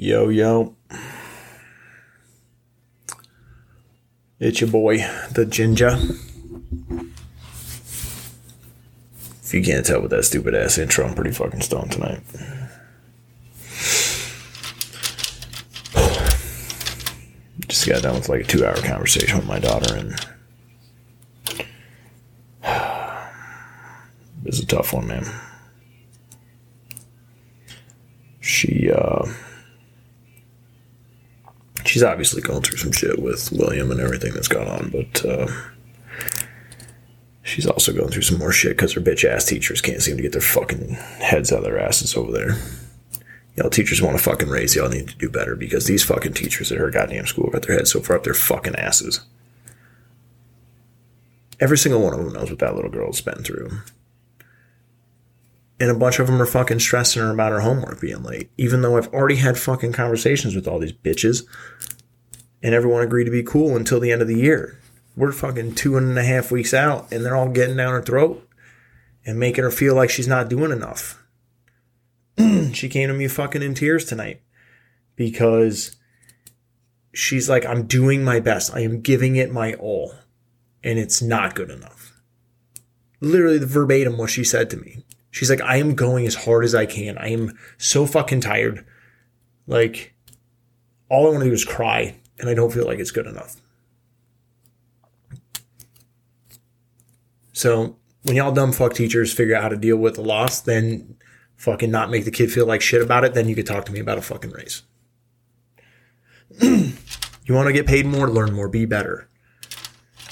Yo, yo. It's your boy, the Ginger. If you can't tell with that stupid ass intro, I'm pretty fucking stoned tonight. Just got done with like a two hour conversation with my daughter, and it was a tough one, man. She, uh, she's obviously going through some shit with William and everything that's gone on, but uh, she's also going through some more shit because her bitch ass teachers can't seem to get their fucking heads out of their asses over there. Y'all teachers want to fucking raise, y'all need to do better because these fucking teachers at her goddamn school got their heads so far up their fucking asses. Every single one of them knows what that little girl's been through. And a bunch of them are fucking stressing her about her homework being late, even though I've already had fucking conversations with all these bitches and everyone agreed to be cool until the end of the year. We're fucking two and a half weeks out and they're all getting down her throat and making her feel like she's not doing enough. she came to me fucking in tears tonight because she's like, I'm doing my best. I am giving it my all and it's not good enough. Literally the verbatim what she said to me. She's like, I am going as hard as I can. I am so fucking tired. Like, all I want to do is cry, and I don't feel like it's good enough. So, when y'all dumb fuck teachers figure out how to deal with the loss, then fucking not make the kid feel like shit about it, then you could talk to me about a fucking raise. you want to get paid more, learn more, be better.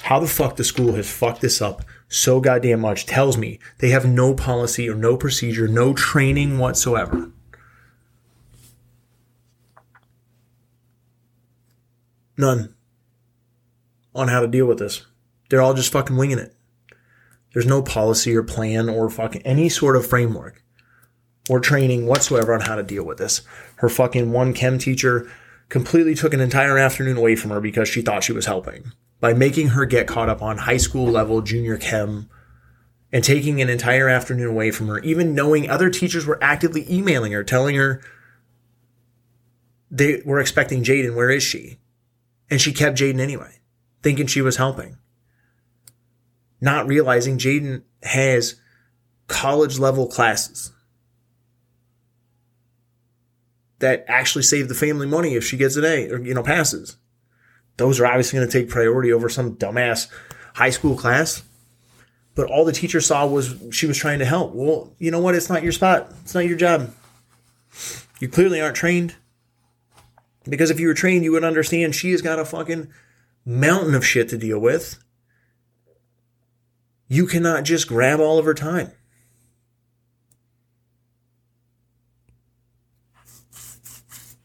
How the fuck the school has fucked this up so goddamn much tells me they have no policy or no procedure, no training whatsoever. None on how to deal with this. They're all just fucking winging it. There's no policy or plan or fucking any sort of framework or training whatsoever on how to deal with this. Her fucking one chem teacher completely took an entire afternoon away from her because she thought she was helping by making her get caught up on high school level junior chem and taking an entire afternoon away from her, even knowing other teachers were actively emailing her, telling her they were expecting Jaden, where is she? And she kept Jaden anyway, thinking she was helping. Not realizing Jaden has college level classes that actually save the family money if she gets an A or, you know, passes. Those are obviously going to take priority over some dumbass high school class. But all the teacher saw was she was trying to help. Well, you know what? It's not your spot. It's not your job. You clearly aren't trained. Because if you were trained, you would understand she has got a fucking mountain of shit to deal with. You cannot just grab all of her time.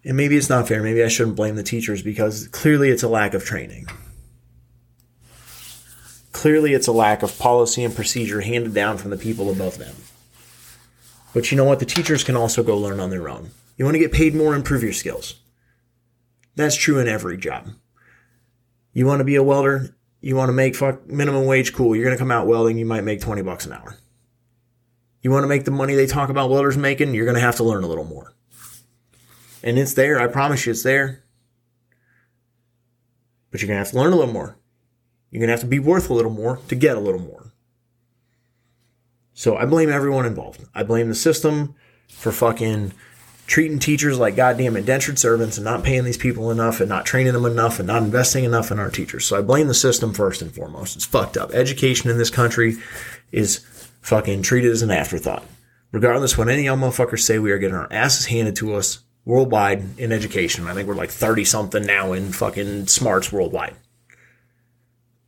And maybe it's not fair. Maybe I shouldn't blame the teachers because clearly it's a lack of training. Clearly it's a lack of policy and procedure handed down from the people above them. But you know what? The teachers can also go learn on their own. You want to get paid more, improve your skills. That's true in every job. You want to be a welder, you want to make fuck minimum wage, cool. You're going to come out welding, you might make 20 bucks an hour. You want to make the money they talk about welders making, you're going to have to learn a little more. And it's there. I promise you it's there. But you're going to have to learn a little more. You're going to have to be worth a little more to get a little more. So I blame everyone involved. I blame the system for fucking treating teachers like goddamn indentured servants and not paying these people enough and not training them enough and not investing enough in our teachers. So I blame the system first and foremost. It's fucked up. Education in this country is fucking treated as an afterthought. Regardless what any y'all motherfuckers say, we are getting our asses handed to us worldwide in education. I think we're like 30 something now in fucking smarts worldwide.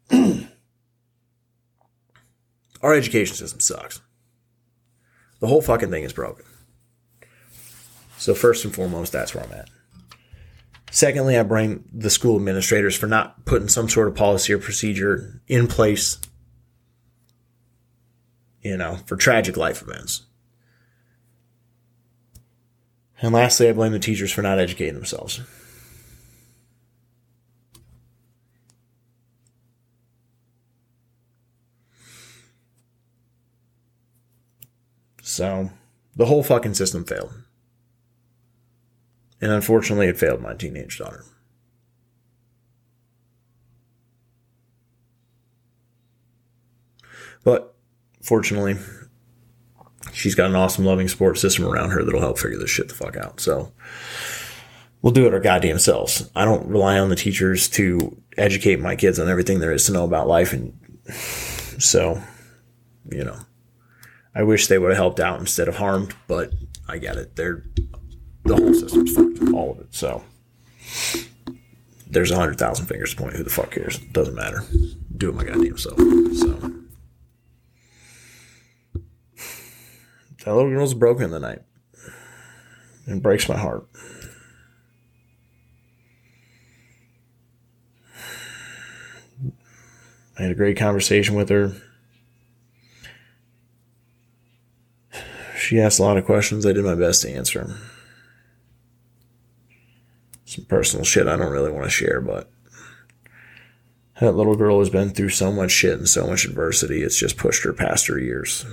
Our education system sucks. The whole fucking thing is broken. So, first and foremost, that's where I'm at. Secondly, I blame the school administrators for not putting some sort of policy or procedure in place, you know, for tragic life events. And lastly, I blame the teachers for not educating themselves. So, the whole fucking system failed. And unfortunately, it failed my teenage daughter. But fortunately, she's got an awesome, loving support system around her that'll help figure this shit the fuck out. So we'll do it our goddamn selves. I don't rely on the teachers to educate my kids on everything there is to know about life. And so, you know, I wish they would have helped out instead of harmed, but I get it. They're the whole system's fucked, all of it. So there's a hundred thousand fingers to point. Who the fuck cares? Doesn't matter. Do it my goddamn self. So that little girl's broken tonight. It breaks my heart. I had a great conversation with her. She asked a lot of questions. I did my best to answer them. Some personal shit I don't really want to share, but that little girl has been through so much shit and so much adversity. It's just pushed her past her years.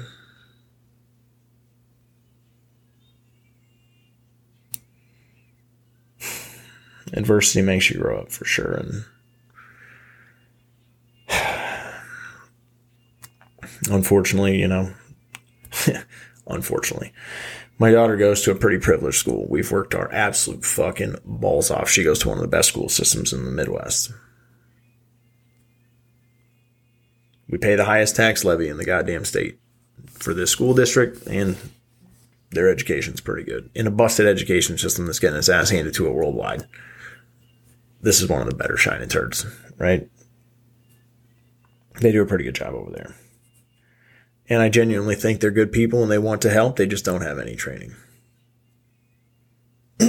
Adversity makes you grow up for sure. And unfortunately, you know, unfortunately, my daughter goes to a pretty privileged school. We've worked our absolute fucking balls off. She goes to one of the best school systems in the Midwest. We pay the highest tax levy in the goddamn state for this school district, and their education's pretty good. In a busted education system that's getting its ass handed to it worldwide, this is one of the better shining turds, right? They do a pretty good job over there. And I genuinely think they're good people and they want to help. They just don't have any training.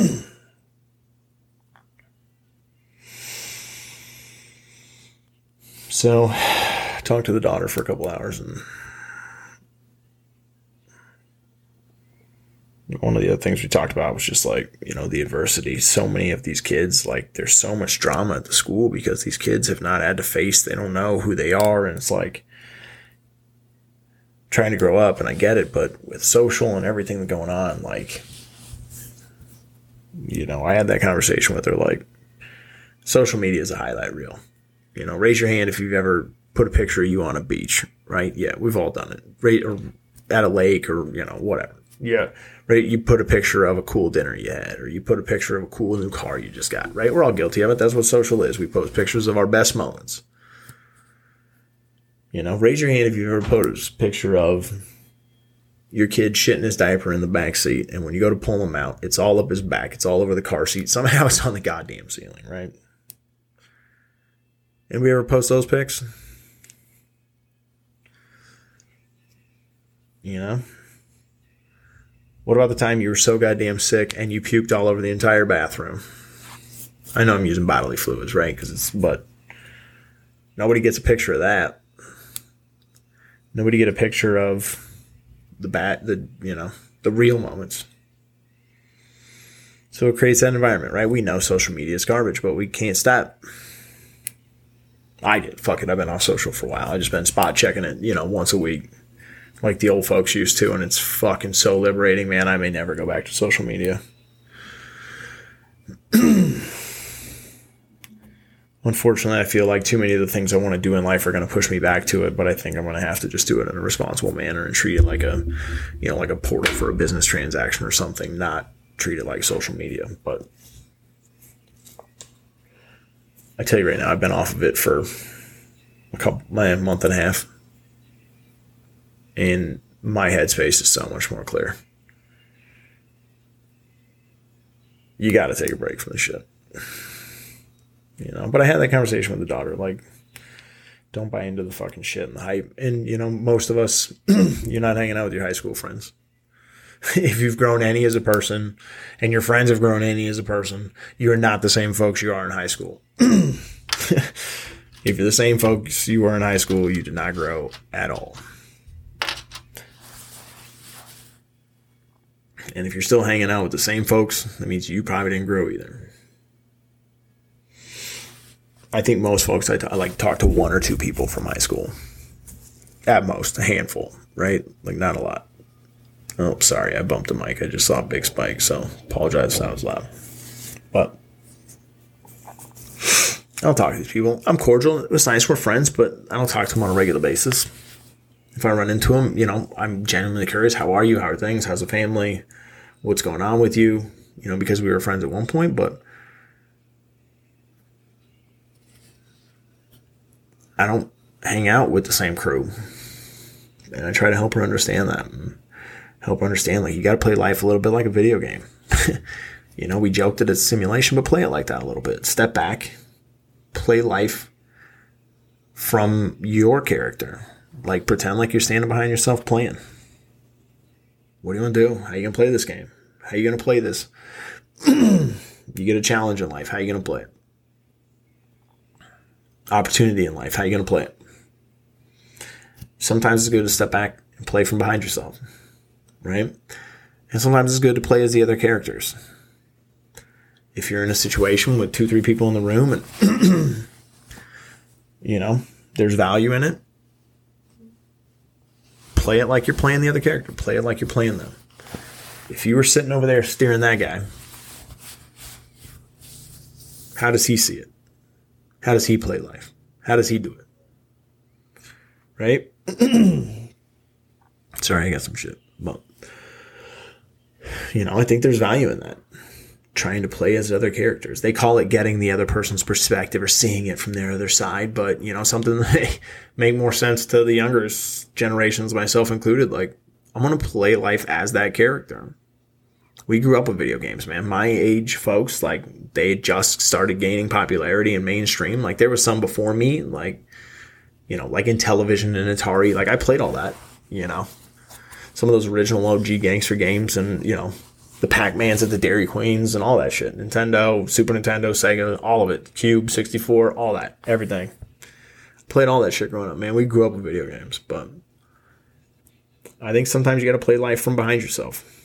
so, talked to the daughter for a couple hours and one of the other things we talked about was just like, you know, the adversity. So many of these kids, like, there's so much drama at the school because these kids have not had to face, they don't know who they are. And it's like, trying to grow up, and I get it, but with social and everything going on, like, you know, I had that conversation with her, like, social media is a highlight reel. You know, raise your hand if you've ever put a picture of you on a beach, right? Yeah, we've all done it. Right, or at a lake or, you know, whatever. Yeah. Right. You put a picture of a cool dinner you had, or you put a picture of a cool new car you just got, right? We're all guilty of it. That's what social is. We post pictures of our best moments. You know, raise your hand if you've ever posted a picture of your kid shitting his diaper in the back seat, and when you go to pull him out, it's all up his back, it's all over the car seat. Somehow it's on the goddamn ceiling, right? And we ever post those pics? You know? What about the time you were so goddamn sick and you puked all over the entire bathroom? I know I'm using bodily fluids, right? Because it's, but nobody gets a picture of that. Nobody get a picture of the bat, the you know, the real moments. So it creates that environment, right? We know social media is garbage, but we can't stop. I did. Fuck it. I've been off social for a while. I just been spot checking it, you know, once a week, like the old folks used to, and it's fucking so liberating, man. I may never go back to social media. Unfortunately, I feel like too many of the things I want to do in life are going to push me back to it. But I think I'm going to have to just do it in a responsible manner and treat it like a, you know, like a portal for a business transaction or something, not treat it like social media. But I tell you right now, I've been off of it for a couple, man, month and a half, and my headspace is so much more clear. You got to take a break from this shit. You know, but I had that conversation with the daughter, like, don't buy into the fucking shit and the hype. And you know, most of us, you're not hanging out with your high school friends. if you've grown any as a person, and your friends have grown any as a person, you're not the same folks you are in high school. if you're the same folks you were in high school, you did not grow at all. And if you're still hanging out with the same folks, that means you probably didn't grow either. I think most folks I, t- I like talk to one or two people from high school, at most a handful, right? Like not a lot. Oh, sorry, I bumped the mic. I just saw a big spike, so apologize if that was loud. But I don't talk to these people. I'm cordial. It was nice. We're friends, but I don't talk to them on a regular basis. If I run into them, you know, I'm genuinely curious. How are you? How are things? How's the family? What's going on with you? You know, because we were friends at one point, but I don't hang out with the same crew. And I try to help her understand that help her understand like you got to play life a little bit like a video game. you know, we joked that it's a simulation, but play it like that a little bit. Step back, play life from your character. Like pretend like you're standing behind yourself playing. What do you want to do? How you gonna play this game? How you gonna play this? you get a challenge in life. How you gonna play it? Opportunity in life. How you gonna play it? Sometimes it's good to step back and play from behind yourself, right? And sometimes it's good to play as the other characters. If you're in a situation with two, three people in the room and, you know, there's value in it, play it like you're playing the other character. Play it like you're playing them. If you were sitting over there steering that guy, how does he see it? How does he play life? How does he do it? Right? Sorry, I got some shit. But, you know, I think there's value in that. Trying to play as other characters. They call it getting the other person's perspective or seeing it from their other side, but, you know, something that make more sense to the younger generations, myself included. Like, I'm going to play life as that character. We grew up with video games, man. My age folks, like, they just started gaining popularity in mainstream. Like, there was some before me, like, you know, like Intellivision and Atari. Like I played all that, you know, some of those original OG gangster games and, you know, the Pac-Mans at the Dairy Queens and all that shit. Nintendo, Super Nintendo, Sega, all of it. Cube, 64, all that. Everything. Played all that shit growing up, man. We grew up with video games, but I think sometimes you got to play life from behind yourself.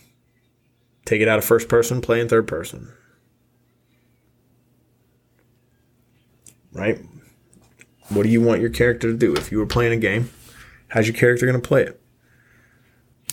Take it out of first person, play in third person. Right? What do you want your character to do? If you were playing a game, how's your character going to play it?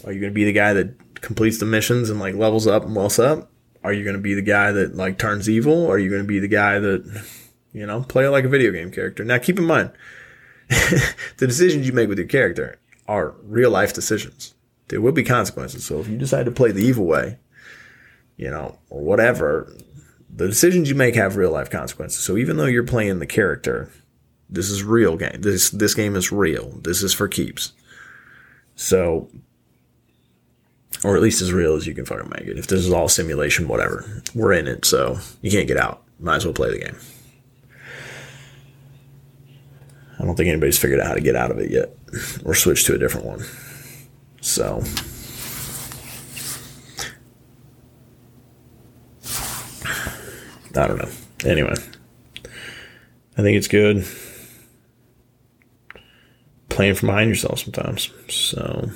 Are you going to be the guy that completes the missions and like levels up and wells up? Are you going to be the guy that like turns evil? Are you going to be the guy that, you know, play it like a video game character? Now keep in mind, the decisions you make with your character are real life decisions. There will be consequences. So if you decide to play the evil way, you know, or whatever, the decisions you make have real life consequences. So even though you're playing the character, this is real game. This this game is real. This is for keeps. So, or at least as real as you can fucking make it. If this is all simulation, whatever, we're in it, so you can't get out. Might as well play the game. I don't think anybody's figured out how to get out of it yet, or switch to a different one. So. I don't know. Anyway, I think it's good playing from behind yourself sometimes. So.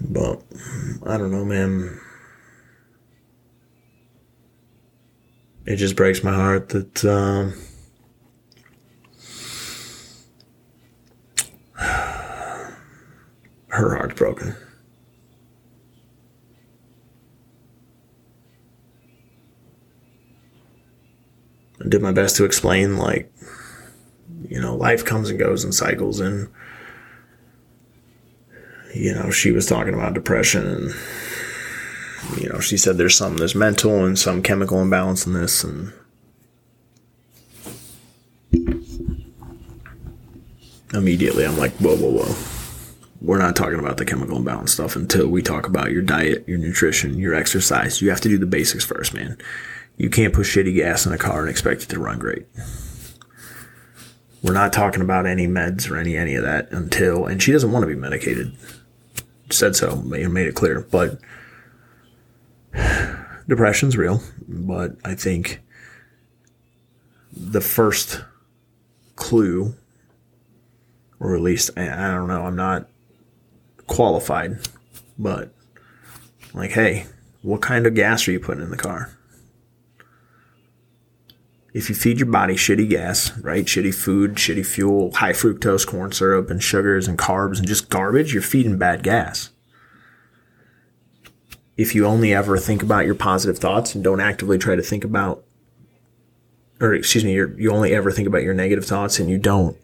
But I don't know, man. It just breaks my heart that um, her heart's broken. I did my best to explain, like, you know, life comes and goes in cycles, and, you know, she was talking about depression, and, you know, she said there's some, that's mental and some chemical imbalance in this, and, immediately I'm like, whoa, whoa, whoa. We're not talking about the chemical imbalance stuff until we talk about your diet, your nutrition, your exercise. You have to do the basics first, man. You can't put shitty gas in a car and expect it to run great. We're not talking about any meds or any any of that until, and she doesn't want to be medicated. Said so, made it clear. But depression's real. But I think the first clue, or at least I don't know, I'm not qualified, but like, hey, what kind of gas are you putting in the car? if you feed your body shitty gas, right? Shitty food, shitty fuel, high fructose corn syrup and sugars and carbs and just garbage, you're feeding bad gas. If you only ever think about your positive thoughts and don't actively try to think about, or excuse me, you only ever think about your negative thoughts and you don't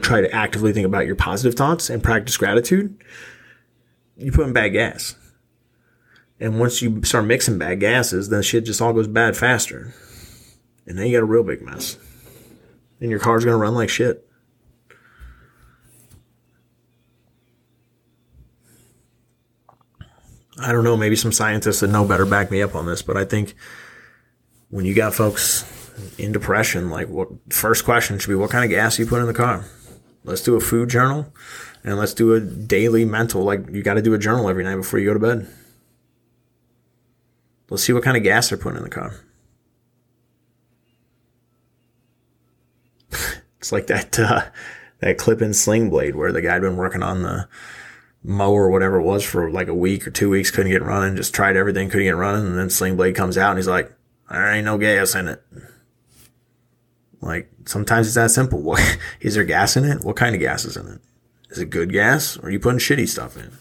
try to actively think about your positive thoughts and practice gratitude, you put in bad gas. And once you start mixing bad gases, then shit just all goes bad faster. And then you got a real big mess. And your car's to run like shit. I don't know, maybe some scientists that know better back me up on this, but I think when you got folks in depression, like what first question should be what kind of gas you put in the car? Let's do a food journal and let's do a daily mental, like you got to do a journal every night before you go to bed. Let's see what kind of gas they're putting in the car. it's like that uh, that clip in Sling Blade where the guy had been working on the mower or whatever it was for like a week or two weeks, couldn't get running, just tried everything, couldn't get running, and then Sling Blade comes out and he's like, "There ain't no gas in it." Like sometimes it's that simple. What is there gas in it? What kind of gas is in it? Is it good gas or are you putting shitty stuff in?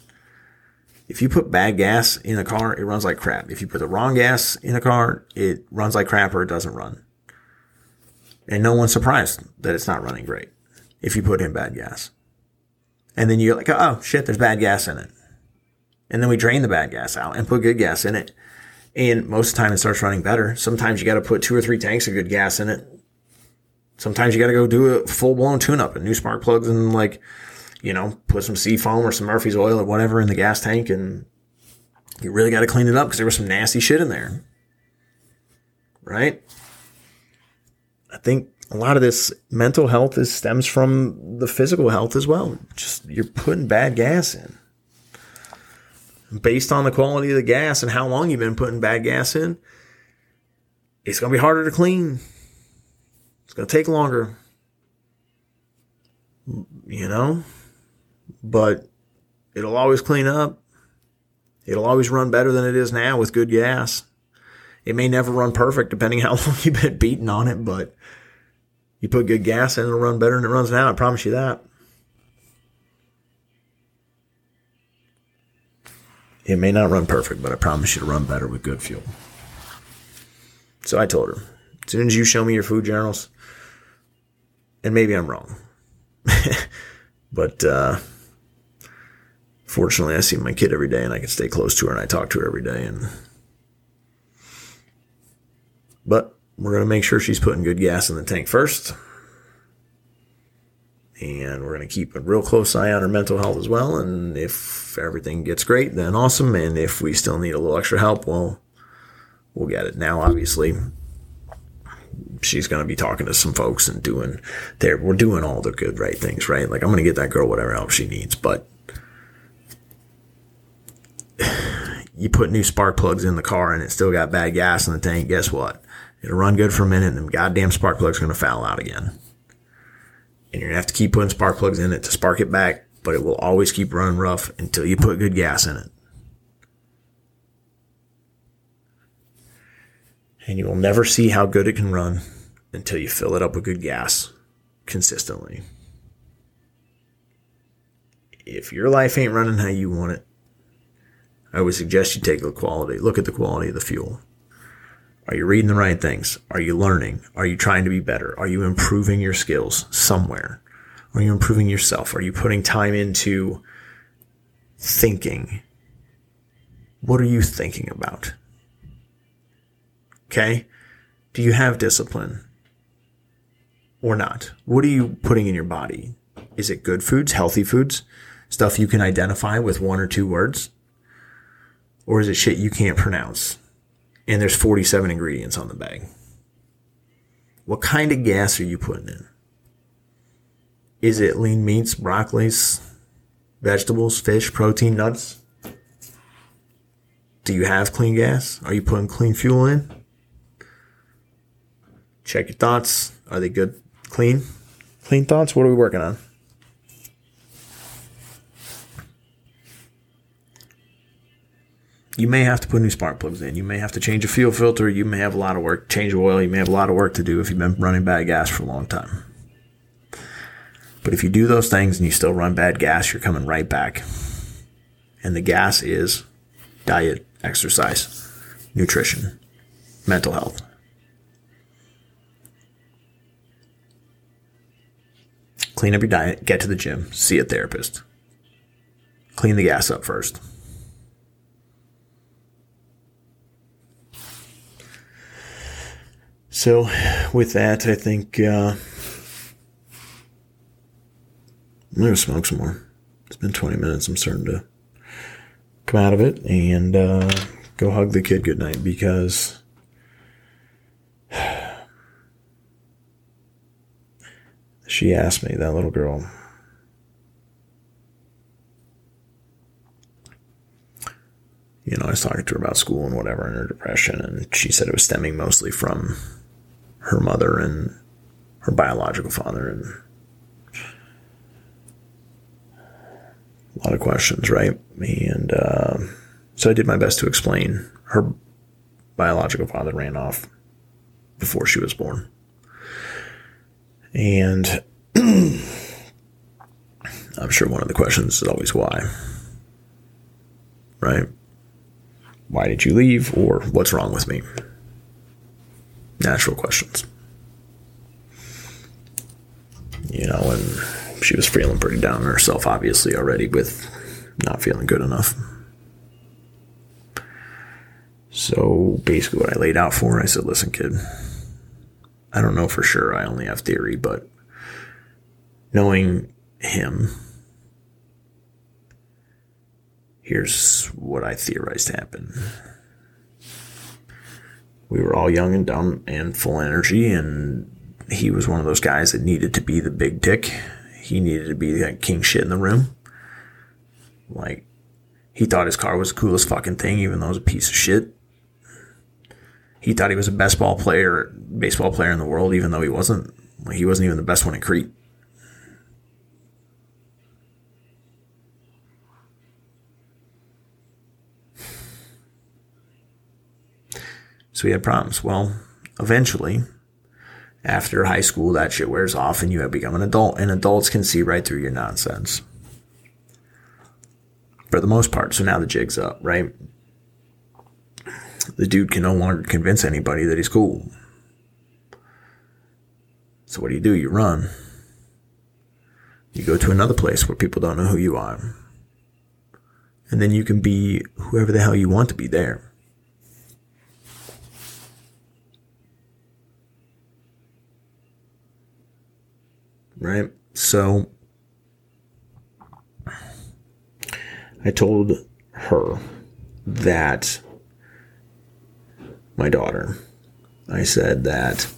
If you put bad gas in a car, it runs like crap. If you put the wrong gas in a car, it runs like crap or it doesn't run. And no one's surprised that it's not running great if you put in bad gas. And then you're like, oh shit, there's bad gas in it. And then we drain the bad gas out and put good gas in it. And most of the time it starts running better. Sometimes you got to put two or three tanks of good gas in it Sometimes you got to go do a full blown tune up and new spark plugs and like, you know, put some seafoam or some Murphy's oil or whatever in the gas tank and you really got to clean it up because there was some nasty shit in there. Right? I think a lot of this mental health is stems from the physical health as well. Just you're putting bad gas in. Based on the quality of the gas and how long you've been putting bad gas in, it's going to be harder to clean. It's going to take longer, you know, but it'll always clean up. It'll always run better than it is now with good gas. It may never run perfect depending how long you've been beating on it, but you put good gas in, it'll run better than it runs now. I promise you that. It may not run perfect, but I promise you to run better with good fuel. So I told her, as soon as you show me your food journals, and maybe I'm wrong. but uh, fortunately, I see my kid every day, and I can stay close to her, and I talk to her every day. And but we're gonna make sure she's putting good gas in the tank first, and we're gonna keep a real close eye on her mental health as well. And if everything gets great, then awesome. And if we still need a little extra help, well, we'll get it. Now, obviously, she's going to be talking to some folks and doing there. We're doing all the good, right things, right? Like I'm going to get that girl whatever help she needs, but you put new spark plugs in the car and it still got bad gas in the tank. Guess what? It'll run good for a minute and the goddamn spark plug's going to foul out again. And you're going to have to keep putting spark plugs in it to spark it back, but it will always keep running rough until you put good gas in it. And you will never see how good it can run until you fill it up with good gas consistently. If your life ain't running how you want it, I would suggest you take the quality, look at the quality of the fuel. Are you reading the right things? Are you learning? Are you trying to be better? Are you improving your skills somewhere? Are you improving yourself? Are you putting time into thinking? What are you thinking about? Okay. Do you have discipline or not? What are you putting in your body? Is it good foods, healthy foods, stuff you can identify with one or two words? Or is it shit you can't pronounce? And there's 47 ingredients on the bag. What kind of gas are you putting in? Is it lean meats, broccolis, vegetables, fish, protein, nuts? Do you have clean gas? Are you putting clean fuel in? Check your thoughts. Are they good? Clean? Clean thoughts? What are we working on? you may have to put new spark plugs in. You may have to change a fuel filter. You may have a lot of work, change oil. You may have a lot of work to do if you've been running bad gas for a long time. But if you do those things and you still run bad gas, you're coming right back. And the gas is diet, exercise, nutrition, mental health. Clean up your diet, get to the gym, see a therapist. Clean the gas up first. So, with that, I think uh, I'm going to smoke some more. It's been 20 minutes. I'm starting to come out of it and uh, go hug the kid goodnight because she asked me, that little girl, you know, I was talking to her about school and whatever and her depression, and she said it was stemming mostly from her mother and her biological father and a lot of questions, right? And uh, so I did my best to explain. Her biological father ran off before she was born. And I'm sure one of the questions is always why. Right? Why did you leave? Or what's wrong with me? natural questions. You know, and she was feeling pretty down on herself, obviously, already with not feeling good enough. So basically, what I laid out for her, I said, listen, kid, I don't know for sure. I only have theory, but knowing him, here's what I theorized happened we were all young and dumb and full energy and he was one of those guys that needed to be the big dick. He needed to be like king shit in the room. Like he thought his car was the coolest fucking thing, even though it was a piece of shit. He thought he was the best ball player, baseball player in the world, even though he wasn't. Like he wasn't even the best one in Crete. So we had problems. Well, eventually, after high school, that shit wears off and you have become an adult, and adults can see right through your nonsense. For the most part. So now the jig's up, right? The dude can no longer convince anybody that he's cool. So what do you do? You run. You go to another place where people don't know who you are. And then you can be whoever the hell you want to be there. Right? So I told her that my daughter, I said that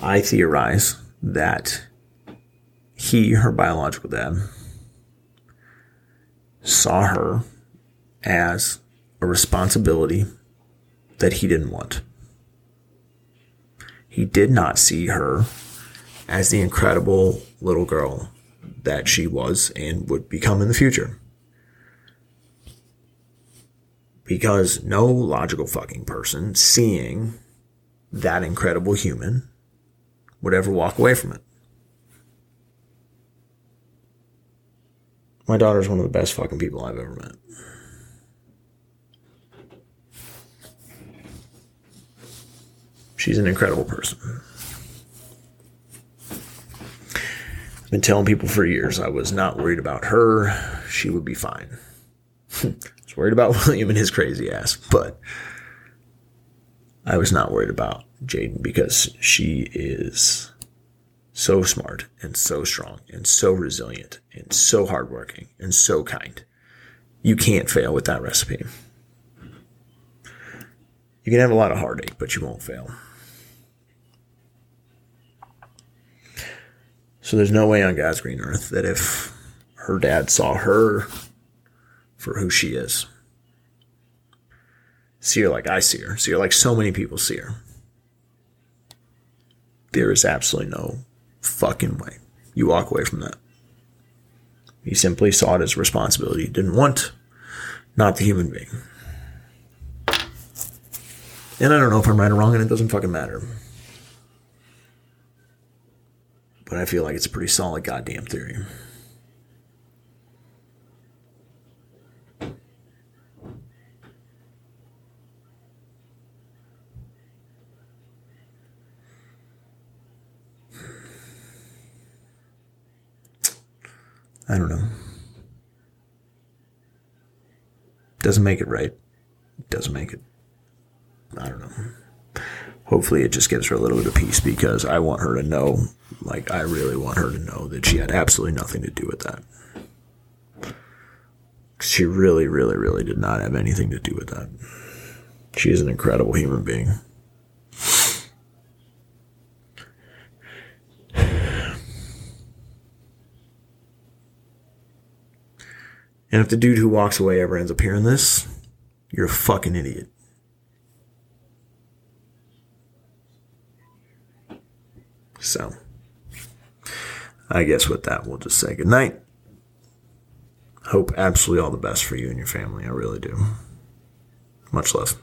I theorize that he, her biological dad, saw her as a responsibility that he didn't want. He did not see her as the incredible little girl that she was and would become in the future. Because no logical fucking person seeing that incredible human would ever walk away from it. My daughter's one of the best fucking people I've ever met. She's an incredible person. I've been telling people for years I was not worried about her. She would be fine. I was worried about William and his crazy ass, but I was not worried about Jaden because she is so smart and so strong and so resilient and so hardworking and so kind. You can't fail with that recipe. You can have a lot of heartache, but you won't fail. So there's no way on God's green earth that if her dad saw her for who she is, see her like I see her, see her like so many people see her, there is absolutely no fucking way you walk away from that. He simply saw it as a responsibility he didn't want, not the human being. And I don't know if I'm right or wrong, and it doesn't fucking matter. But I feel like it's a pretty solid goddamn theory. I don't know. Doesn't make it right. Doesn't make it. I don't know. Hopefully, it just gives her a little bit of peace because I want her to know, like, I really want her to know that she had absolutely nothing to do with that. She really, really, really did not have anything to do with that. She is an incredible human being. And if the dude who walks away ever ends up hearing this, you're a fucking idiot. So, I guess with that, we'll just say goodnight. Hope absolutely all the best for you and your family. I really do. Much love.